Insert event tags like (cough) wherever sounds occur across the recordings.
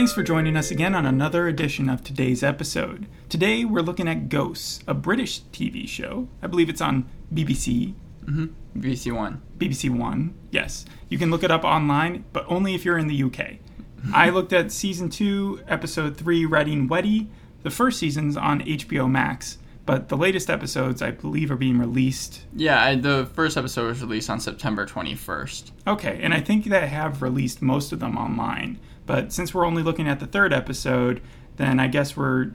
Thanks for joining us again on another edition of today's episode. Today we're looking at Ghosts, a British TV show. I believe it's on BBC. Mm-hmm. BBC One. BBC One, yes. You can look it up online, but only if you're in the UK. I (laughs) looked at season two, episode three, Reading Weddy. The first season's on HBO Max, but the latest episodes, I believe, are being released. Yeah, I, the first episode was released on September 21st. Okay, and I think they have released most of them online. But since we're only looking at the third episode, then I guess we're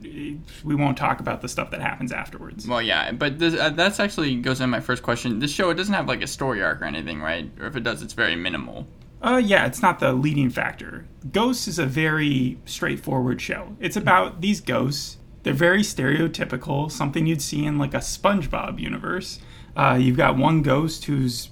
we won't talk about the stuff that happens afterwards. Well, yeah, but this, uh, that's actually goes into my first question. This show it doesn't have like a story arc or anything, right? Or if it does, it's very minimal. Uh, yeah, it's not the leading factor. Ghosts is a very straightforward show. It's about these ghosts. They're very stereotypical, something you'd see in like a SpongeBob universe. Uh, you've got one ghost who's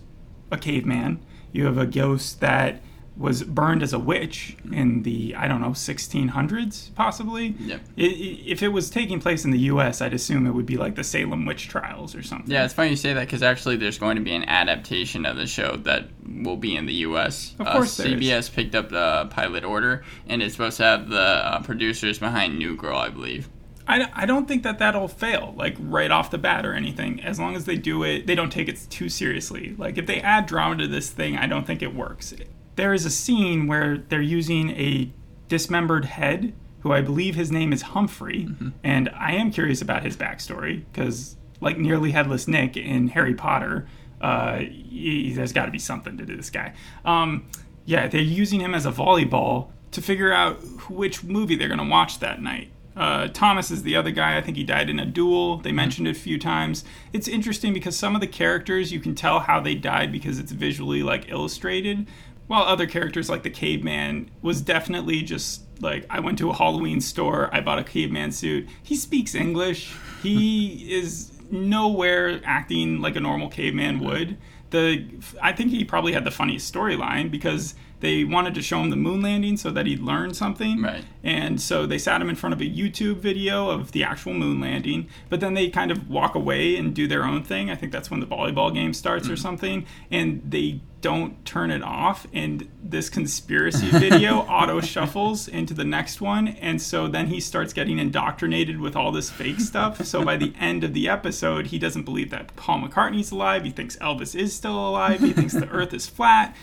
a caveman. You have a ghost that was burned as a witch in the I don't know 1600s possibly. Yep. I- i- if it was taking place in the U.S., I'd assume it would be like the Salem witch trials or something. Yeah, it's funny you say that because actually there's going to be an adaptation of the show that will be in the U.S. Of course uh, there is. CBS picked up the pilot order, and it's supposed to have the uh, producers behind New Girl, I believe. I, I don't think that that'll fail like right off the bat or anything as long as they do it they don't take it too seriously like if they add drama to this thing i don't think it works there is a scene where they're using a dismembered head who i believe his name is humphrey and i am curious about his backstory because like nearly headless nick in harry potter uh, he, there's got to be something to this guy um, yeah they're using him as a volleyball to figure out which movie they're going to watch that night uh, Thomas is the other guy. I think he died in a duel. They mentioned it a few times. It's interesting because some of the characters you can tell how they died because it's visually like illustrated, while other characters like the caveman was definitely just like I went to a Halloween store. I bought a caveman suit. He speaks English. He (laughs) is nowhere acting like a normal caveman would. The I think he probably had the funniest storyline because they wanted to show him the moon landing so that he'd learn something. Right. And so they sat him in front of a YouTube video of the actual moon landing, but then they kind of walk away and do their own thing. I think that's when the volleyball game starts or mm. something, and they don't turn it off and this conspiracy (laughs) video auto shuffles into the next one and so then he starts getting indoctrinated with all this fake stuff so by the end of the episode he doesn't believe that paul mccartney's alive he thinks elvis is still alive he thinks the earth is flat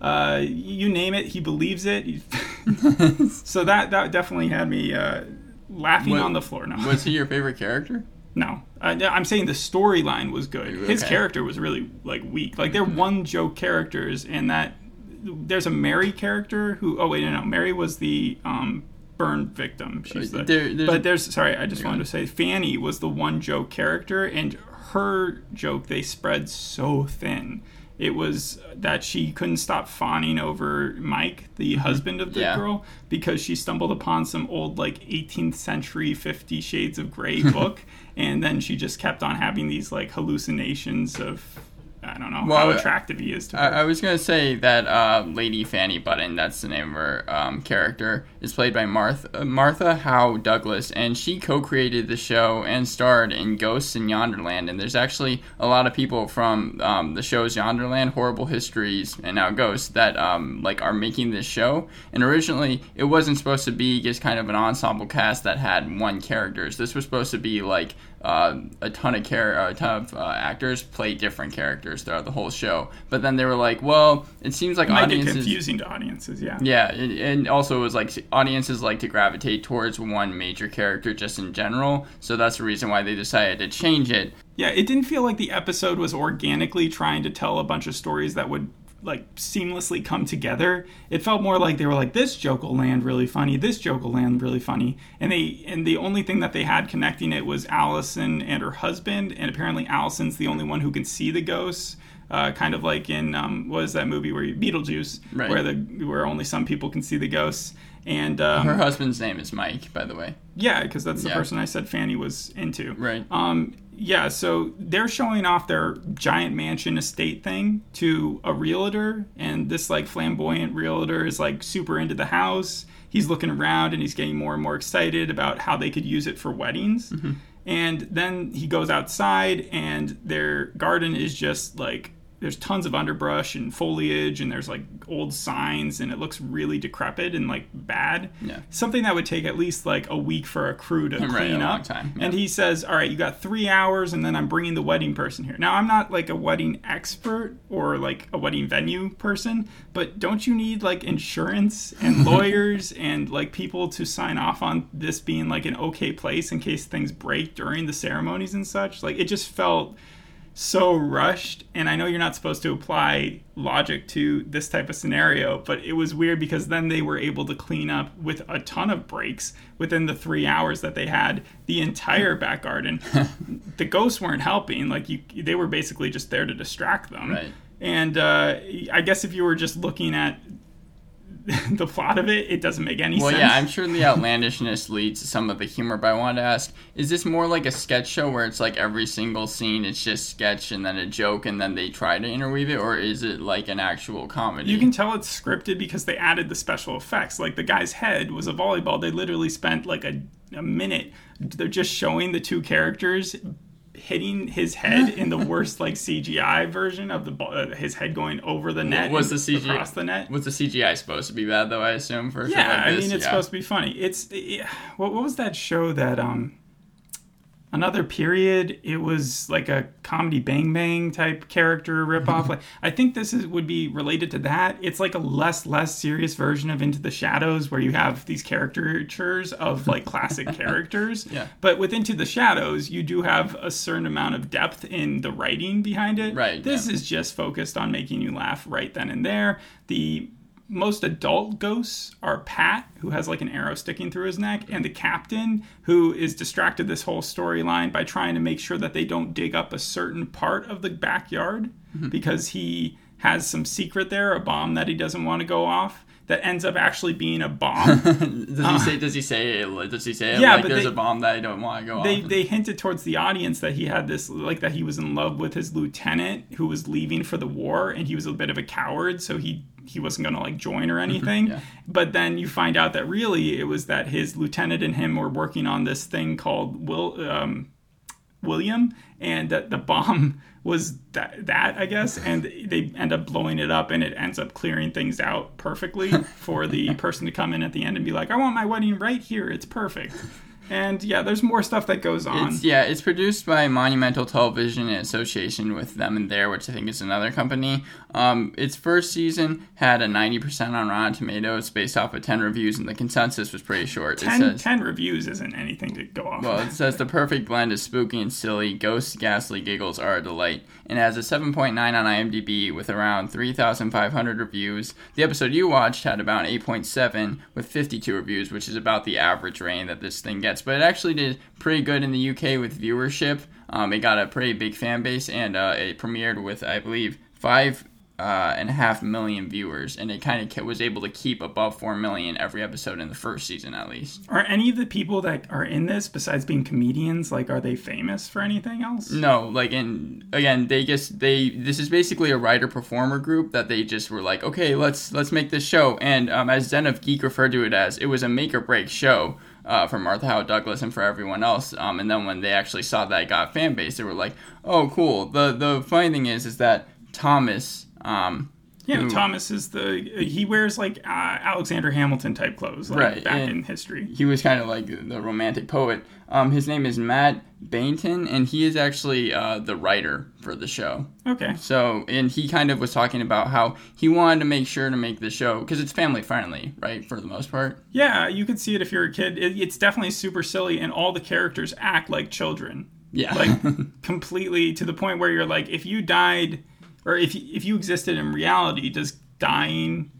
uh, you name it, he believes it. (laughs) So that that definitely had me uh, laughing What- on the floor. now Was he your favorite character? No, uh, I'm saying the storyline was good. His character was really like weak. Like they're one joke characters, and that there's a Mary character who. Oh wait, no, no, Mary was the um, burn victim. She's the. There- there's- but there's sorry, I just wanted to say Fanny was the one joke character, and her joke they spread so thin. It was that she couldn't stop fawning over Mike, the mm-hmm. husband of the Yeah. girl, because she stumbled upon some old like 18th century Fifty Shades of Grey (laughs) book, and then she just kept on having these like hallucinations of I don't know how attractive he is to her. I, I was gonna say that uh, Lady Fanny Button, that's the name of her um, character, is played by Martha Martha Howe Douglas, and she co-created the show and starred in Ghosts in Yonderland. And there's actually a lot of people from um, the shows Yonderland, Horrible Histories, and now Ghosts that um, like are making this show. And originally, it wasn't supposed to be just kind of an ensemble cast that had one characters. This was supposed to be like uh, a ton of char- a ton of uh, actors play different characters throughout the whole show. But then they were like, well, it seems like Might get audiences. confusing to audiences, yeah. Yeah, it, and also it was like audiences like to gravitate towards one major character just in general. So that's the reason why they decided to change it. Yeah, it didn't feel like the episode was organically trying to tell a bunch of stories that would like seamlessly come together. It felt more like they were like this joke will land really funny, this joke will land really funny, and they and the only thing that they had connecting it was Allison and her husband, and apparently Allison's the only one who can see the ghosts. Uh, kind of like in um, what is that movie where you, Beetlejuice, Right. where the where only some people can see the ghosts, and um, Her husband's name is Mike, by the way. yeah, because that's the Yeah. person I said Fanny was into. Right. Um, yeah, so they're showing off their giant mansion estate thing to a realtor, and this like flamboyant realtor is like super into the house. He's looking around and he's getting more and more excited about how they could use it for weddings. Mm-hmm. And then he goes outside, and their garden is just like there's tons of underbrush and foliage and there's like old signs and it looks really decrepit and like bad. Yeah. Something that would take at least like a week for a crew to Right, clean a long up. time, And he says, "All right, you got 3 hours and then I'm bringing the wedding person here." Now, I'm not like a wedding expert or like a wedding venue person, but don't you need like insurance and (laughs) lawyers and like people to sign off on this being like an okay place in case things break during the ceremonies and such? Like it just felt so rushed and i know you're not supposed to apply logic to this type of scenario but it was weird because then they were able to clean up with a ton of breaks within the three hours that they had the entire back garden (laughs) the ghosts weren't helping like you they were basically just there to distract them Right. and uh, i guess if you were just looking at (laughs) the plot of it it doesn't make any Well, sense Well, yeah, I'm sure the outlandishness leads to some of the humor, but I wanted to ask: Is this more like a sketch show where it's like every single scene it's just sketch and then a joke and then they try to interweave it, or is it like an actual comedy? You can tell it's scripted because they added the special effects. Like the guy's head was a volleyball. They literally spent like a, a minute. They're just showing the two characters hitting his head in the (laughs) worst like CGI version of the ball, uh, his head going over the net. was the CGI across the net? Was the CGI supposed to be bad though? I assume for a Yeah, like I mean it's yeah. supposed to be funny. It's yeah, what what was that show that um another period it was like a comedy bang bang type character ripoff. (laughs) Like i think this is would be related to that. It's like a less less serious version of into the shadows where you have these caricatures of like classic (laughs) characters. Yeah. but with into the shadows you do have a certain amount of depth in the writing behind it. Right, this yeah. is just focused on making you laugh right then and there. The most adult ghosts are Pat, who has like an arrow sticking through his neck, and the captain, who is distracted this whole storyline by trying to make sure that they don't dig up a certain part of the backyard Mm-hmm. because he has some secret there, a bomb that he doesn't want to go off. That ends up actually being a bomb. (laughs) does he say? Does he say? Does he say? Yeah, like but there's they- a bomb that I don't want to go they off. they hinted towards the audience that he had this like that he was in love with his lieutenant who was leaving for the war and he was a bit of a coward so he he wasn't going to like join or anything Yeah. but then you find out that really it was that his lieutenant and him were working on this thing called will um William, and that the bomb (laughs) was that, that I guess, and they end up blowing it up, and it ends up clearing things out perfectly (laughs) for the person to come in at the end and be like, "I want my wedding right here. It's perfect." And yeah, there's more stuff that goes on. It's, yeah, it's produced by Monumental Television in association with them and There, which I think is another company. Um, its first season had a 90% on Rotten Tomatoes based off of 10 reviews, and the consensus was pretty short. 10, it says, 10 reviews isn't anything to go off. well, it says the perfect blend of spooky and silly, ghosts, ghastly giggles are a delight, and has a 7.9 on IMDb with around 3,500 reviews. The episode you watched had about 8.7 with 52 reviews, which is about the average rating that this thing gets. But it actually did pretty good in the UK with viewership. Um, it got a pretty big fan base, and uh, it premiered with, I believe, five uh, and a half million viewers, and it kind of was able to keep above four million every episode in the first season, at least. are any of the people that are in this, besides being comedians, like, are they famous for anything else? No, like and again, they just they this is basically a writer performer group that they just were like, okay, let's let's make this show. And um, as Den of Geek referred to it as, it was a make or break show uh, for Martha Howard Douglas and for everyone else. Um, and then when they actually saw that it got fan base, they were like, oh, cool. The the funny thing is, is that Thomas. Um, Yeah, who- Thomas is the he wears like uh, Alexander Hamilton type clothes, like Right, back and- in history. he was kind of like the romantic poet. Um, his name is Matt Baynton, and he is actually uh, the writer for the show. Okay, So, and he kind of was talking about how he wanted to make sure to make the show because it's family friendly, right, for the most part. yeah, you could see it if you're a kid. It, it's definitely super silly, and all the characters act like children, Yeah, like (laughs) completely to the point where you're like, if you died, or if you, if you existed in reality, does dying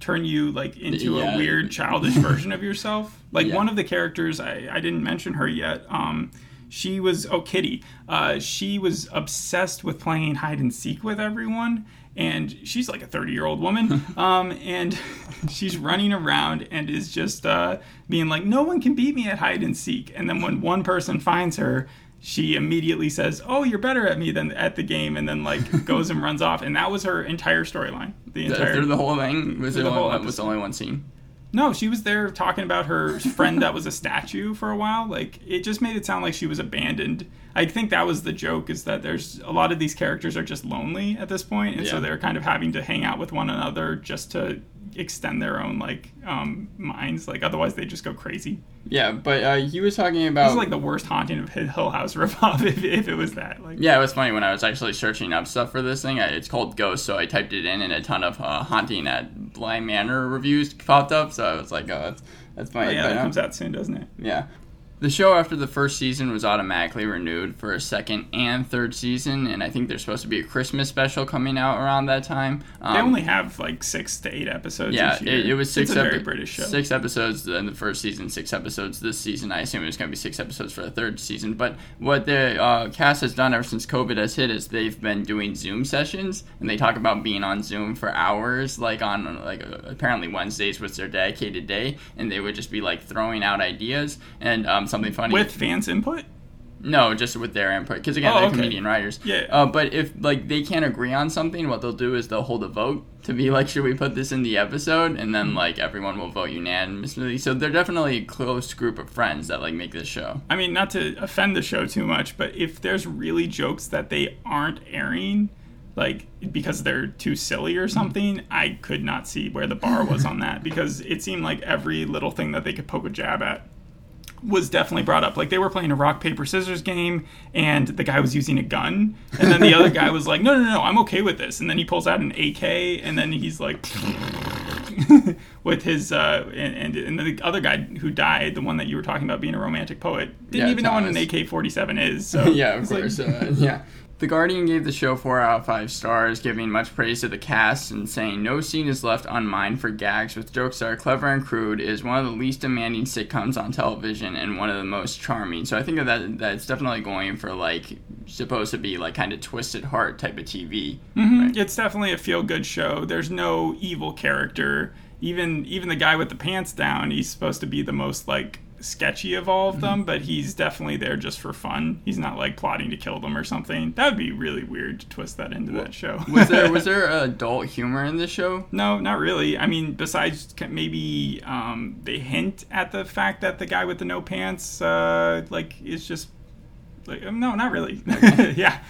turn you like into Yeah. a weird childish (laughs) version of yourself? Like Yeah. one of the characters, I, I didn't mention her yet. Um, she was oh Kitty. Uh, she was obsessed with playing hide and seek with everyone, and she's like a thirty year old woman. (laughs) um, and (laughs) she's running around and is just uh, being like, no one can beat me at hide and seek. And then when one person finds her. She immediately says, "Oh, you're better at me than at the game," and then like (laughs) goes and runs off. And that was her entire storyline. The entire through the whole thing was the the only whole one, was episode. only one scene. No, she was there talking about her friend that was a statue for a while. Like it just made it sound like she was abandoned. I think that was the joke is that there's a lot of these characters are just lonely at this point, and so they're kind of having to hang out with one another just to extend their own like um minds. Like otherwise they just go crazy. Yeah, but uh, he was talking about This is like the worst haunting of Hill House ripoff (laughs) if, if it was that. Like Yeah, it was funny when I was actually searching up stuff for this thing. I, it's called Ghost, so I typed it in, and a ton of uh, haunting at Bly Manor reviews popped up. So I was like, oh, that's that's oh, funny. yeah, But, that um, comes out soon, doesn't it? yeah. The show after the first season was automatically renewed for a second and third season, and I think there's supposed to be a Christmas special coming out around that time. Um, They only have like six to eight episodes. yeah, each year. it, it was six. It's a very British show. Six episodes in the first season, six episodes this season. I assume it was going to be six episodes for the third season. But what the uh, cast has done ever since COVID has hit is they've been doing Zoom sessions, and they talk about being on Zoom for hours. Like on like uh, apparently Wednesdays was their dedicated day, and they would just be like throwing out ideas and um, something funny with fans input. no, just with their input. Because again, Oh, they're okay. comedian writers. Yeah. Uh, but if like they can't agree on something, what they'll do is they'll hold a vote to be like, should we put this in the episode? And Mm-hmm. then like everyone will vote unanimously. So they're definitely a close group of friends that like make this show. I mean, not to offend the show too much, but if there's really jokes that they aren't airing, like because they're too silly or something, I could not see where the bar was on that because it seemed like every little thing that they could poke a jab at was definitely brought up. Like they were playing a rock paper scissors game, and the guy was using a gun, and then the other guy was like, "No, no, no, I'm okay with this." And then he pulls out an AK, and then he's like. (laughs) with his uh and, and the other guy who died the one that you were talking about being a romantic poet didn't Yeah, even know what an AK-47 is so (laughs) yeah, of it's like- course. uh, yeah. The Guardian gave the show 4 out of 5 stars, giving much praise to the cast and saying no scene is left unmined for gags with jokes that are clever and crude. It is one of the least demanding sitcoms on television and one of the most charming. So I think that that's definitely going for like supposed to be like kind of twisted heart type of TV. Mhm. It's definitely a feel good show. There's no evil character. Even even the guy with the pants down, he's supposed to be the most like sketchy of all of them, but he's definitely there just for fun. He's not like plotting to kill them or something. That would be really weird to twist that into that show. (laughs) Was there was (laughs) there adult humor in the show? No, not really. I mean, besides maybe um, they hint at the fact that the guy with the no pants, uh, like, is just like um, no, not really. (laughs) yeah,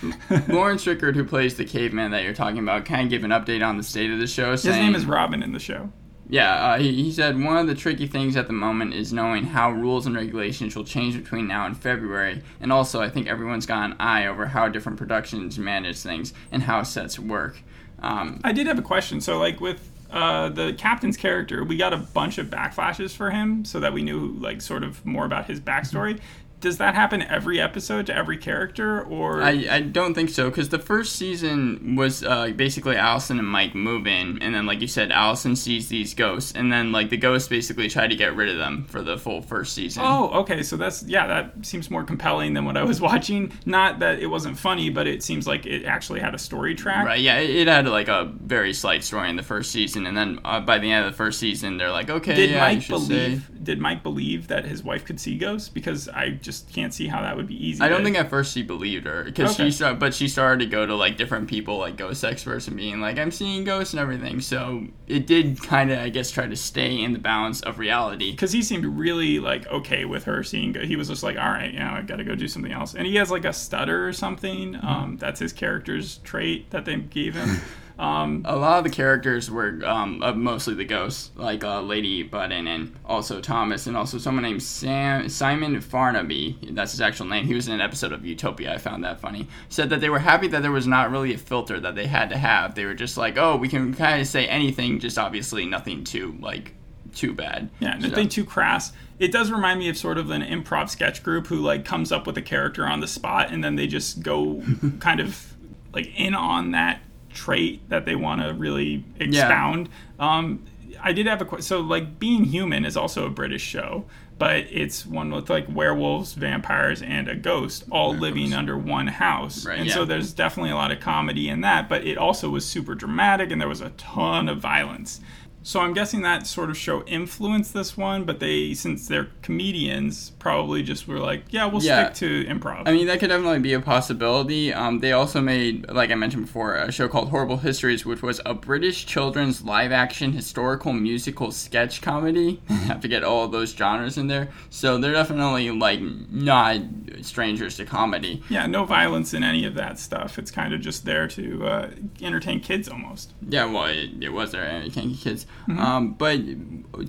Laurence Rickard, who plays the caveman that you're talking about, kind of gave an update on the state of the show. his name is Robin in the show. Yeah, uh, he, he said one of the tricky things at the moment is knowing how rules and regulations will change between now and February, and also I think everyone's got an eye over how different productions manage things and how sets work. Um, I did have a question. So, like with uh, the captain's character, we got a bunch of backflashes for him, so that we knew like sort of more about his backstory. Does that happen every episode to every character, or I, I don't think so because the first season was uh, basically Allison and Mike move in, and then like you said, Allison sees these ghosts, and then like the ghosts basically try to get rid of them for the full first season. Oh, okay. So that's yeah, that seems more compelling than what I was (laughs) watching. Not that it wasn't funny, but it seems like it actually had a story track. Right, yeah, it, it had like a very slight story in the first season, and then uh, by the end of the first season, they're like, okay, Did yeah, Mike should say. believe? Did Mike believe that his wife could see ghosts? Because I just can't see how that would be easy. I don't to- think at first she believed her because Okay. she started, but she started to go to like different people, like ghost experts, and being like, "I'm seeing ghosts and everything." So it did kind of, I guess, try to stay in the balance of reality. because he seemed really like okay with her seeing go- he was just like all right you know i gotta go do something else and he has like a stutter or something Mm-hmm. um, that's his character's trait that they gave him (laughs) um, A lot of the characters were um, uh, mostly the ghosts, like uh, Lady Button and also Thomas, and also someone named Sam Simon Farnaby. That's his actual name. He was in an episode of Utopia. I found that funny. Said that they were happy that there was not really a filter that they had to have. They were just like, oh, we can kind of say anything, just obviously nothing too like too bad. yeah So- nothing too crass it does remind me of sort of an improv sketch group who like comes up with a character on the spot and then they just go (laughs) kind of like in on that trait that they want to really expound. Um, i did have a question so like being human is also a british show but it's one with like werewolves vampires and a ghost all living under one house. Right, and yeah. so there's definitely a lot of comedy in that but it also was super dramatic and there was a ton of violence So I'm guessing that sort of show influenced this one, but they, since they're comedians, probably just were like, yeah, we'll Yeah. stick to improv. I mean, that could definitely be a possibility. Um, they also made, like I mentioned before, a show called Horrible Histories, which was a British children's live action historical musical sketch comedy. (laughs) I have to get all of those genres in there. So they're definitely, like, not strangers to comedy. yeah, no violence in any of that stuff. It's kind of just there to uh, entertain kids almost. Yeah, well, it, it was there, and Kinky Kids. Um, but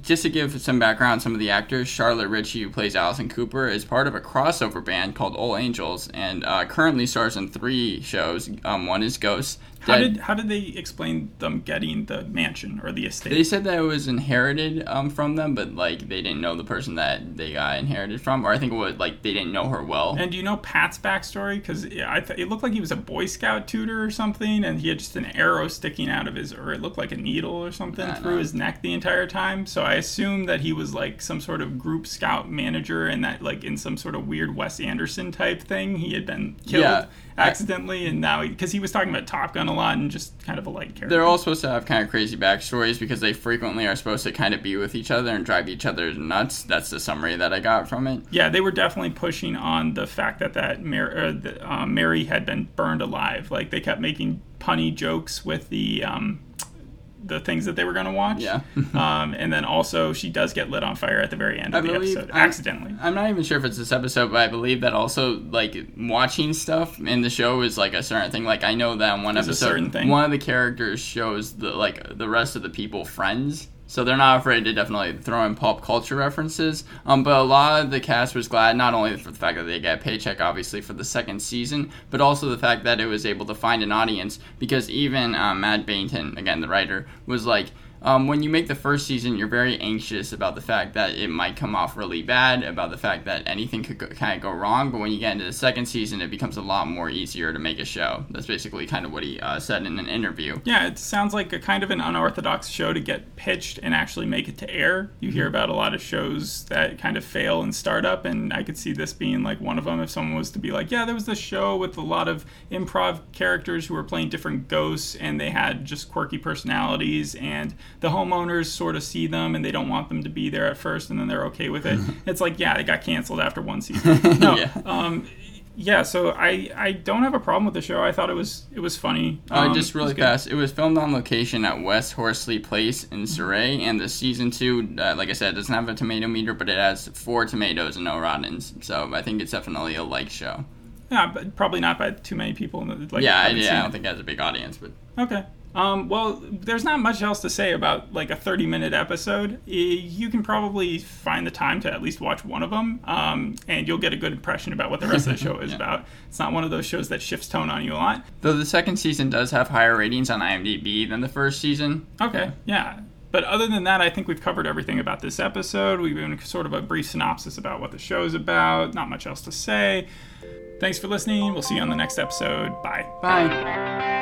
just to give some background, some of the actors, Charlotte Ritchie, who plays Allison Cooper, is part of a crossover band called All Angels, and uh, currently stars in three shows. Um, one is Ghosts. How did how did they explain them getting the mansion or the estate? They said that it was inherited um, from them, but like they didn't know the person that they got inherited from, or I think it was like they didn't know her well. And do you know Pat's backstory? Because I th- it looked like he was a Boy Scout tutor or something, and he had just an arrow sticking out of his, or it looked like a needle or something through know. his neck the entire time. So I assume that he was like some sort of group scout manager, and that like in some sort of weird Wes Anderson type thing, he had been killed Yeah. Accidentally, and now because he, was talking about Top Gun a lot and just kind of a light character. They're all supposed to have kind of crazy backstories because they frequently are supposed to kind of be with each other and drive each other nuts. That's the summary that I got from it. Yeah, they were definitely pushing on the fact that that Mary, uh, Mary had been burned alive. Like they kept making punny jokes with the um, the things that they were going to watch. Yeah. (laughs) um, and then also she does get lit on fire at the very end of I the episode I- accidentally. I'm not even sure if it's this episode, but I believe that also like watching stuff in the show is like a certain thing. Like I know that in one a episode, certain thing. one of the characters shows the like the rest of the people friends. So they're not afraid to definitely throw in pop culture references. Um, but a lot of the cast was glad not only for the fact that they got a paycheck, obviously for the second season, but also the fact that it was able to find an audience. Because even um, Matt Baynton, again the writer, was like, um, when you make the first season, you're very anxious about the fact that it might come off really bad, about the fact that anything could go, kind of go wrong. But when you get into the second season, it becomes a lot more easier to make a show. That's basically kind of what he uh, said in an interview. Yeah, it sounds like a kind of an unorthodox show to get pitched and actually make it to air. You hear Mm-hmm. about a lot of shows that kind of fail and start up, and I could see this being like one of them. If someone was to be like, "Yeah, there was this show with a lot of improv characters who were playing different ghosts, and they had just quirky personalities, and the homeowners sort of see them, and they don't want them to be there at first, and then they're okay with it." (laughs) it's like, yeah, they got canceled after one season. (laughs) No, Yeah. um, yeah. So I I don't have a problem with the show. I thought it was it was funny. Uh, Um, just it was really good. fast. It was filmed on location at West Horsley Place in Surrey, and the season two, uh, like I said, doesn't have a tomato meter, but it has four tomatoes and no rottens. So I think it's definitely a like show. Yeah, but probably not by too many people. in the- Like, yeah, I, yeah, I don't think it has a big audience, but Okay. Um, well, there's not much else to say about like a 30 minute episode. You can probably find the time to at least watch one of them, um, and you'll get a good impression about what the rest of the (laughs) show is Yeah. about. It's not one of those shows that shifts tone on you a lot. though the second season does have higher ratings on IMDb than the first season. Okay, yeah. But other than that, I think we've covered everything about this episode. We've given sort of a brief synopsis about what the show is about. Not much else to say. Thanks for listening. We'll see you on the next episode. Bye. Bye.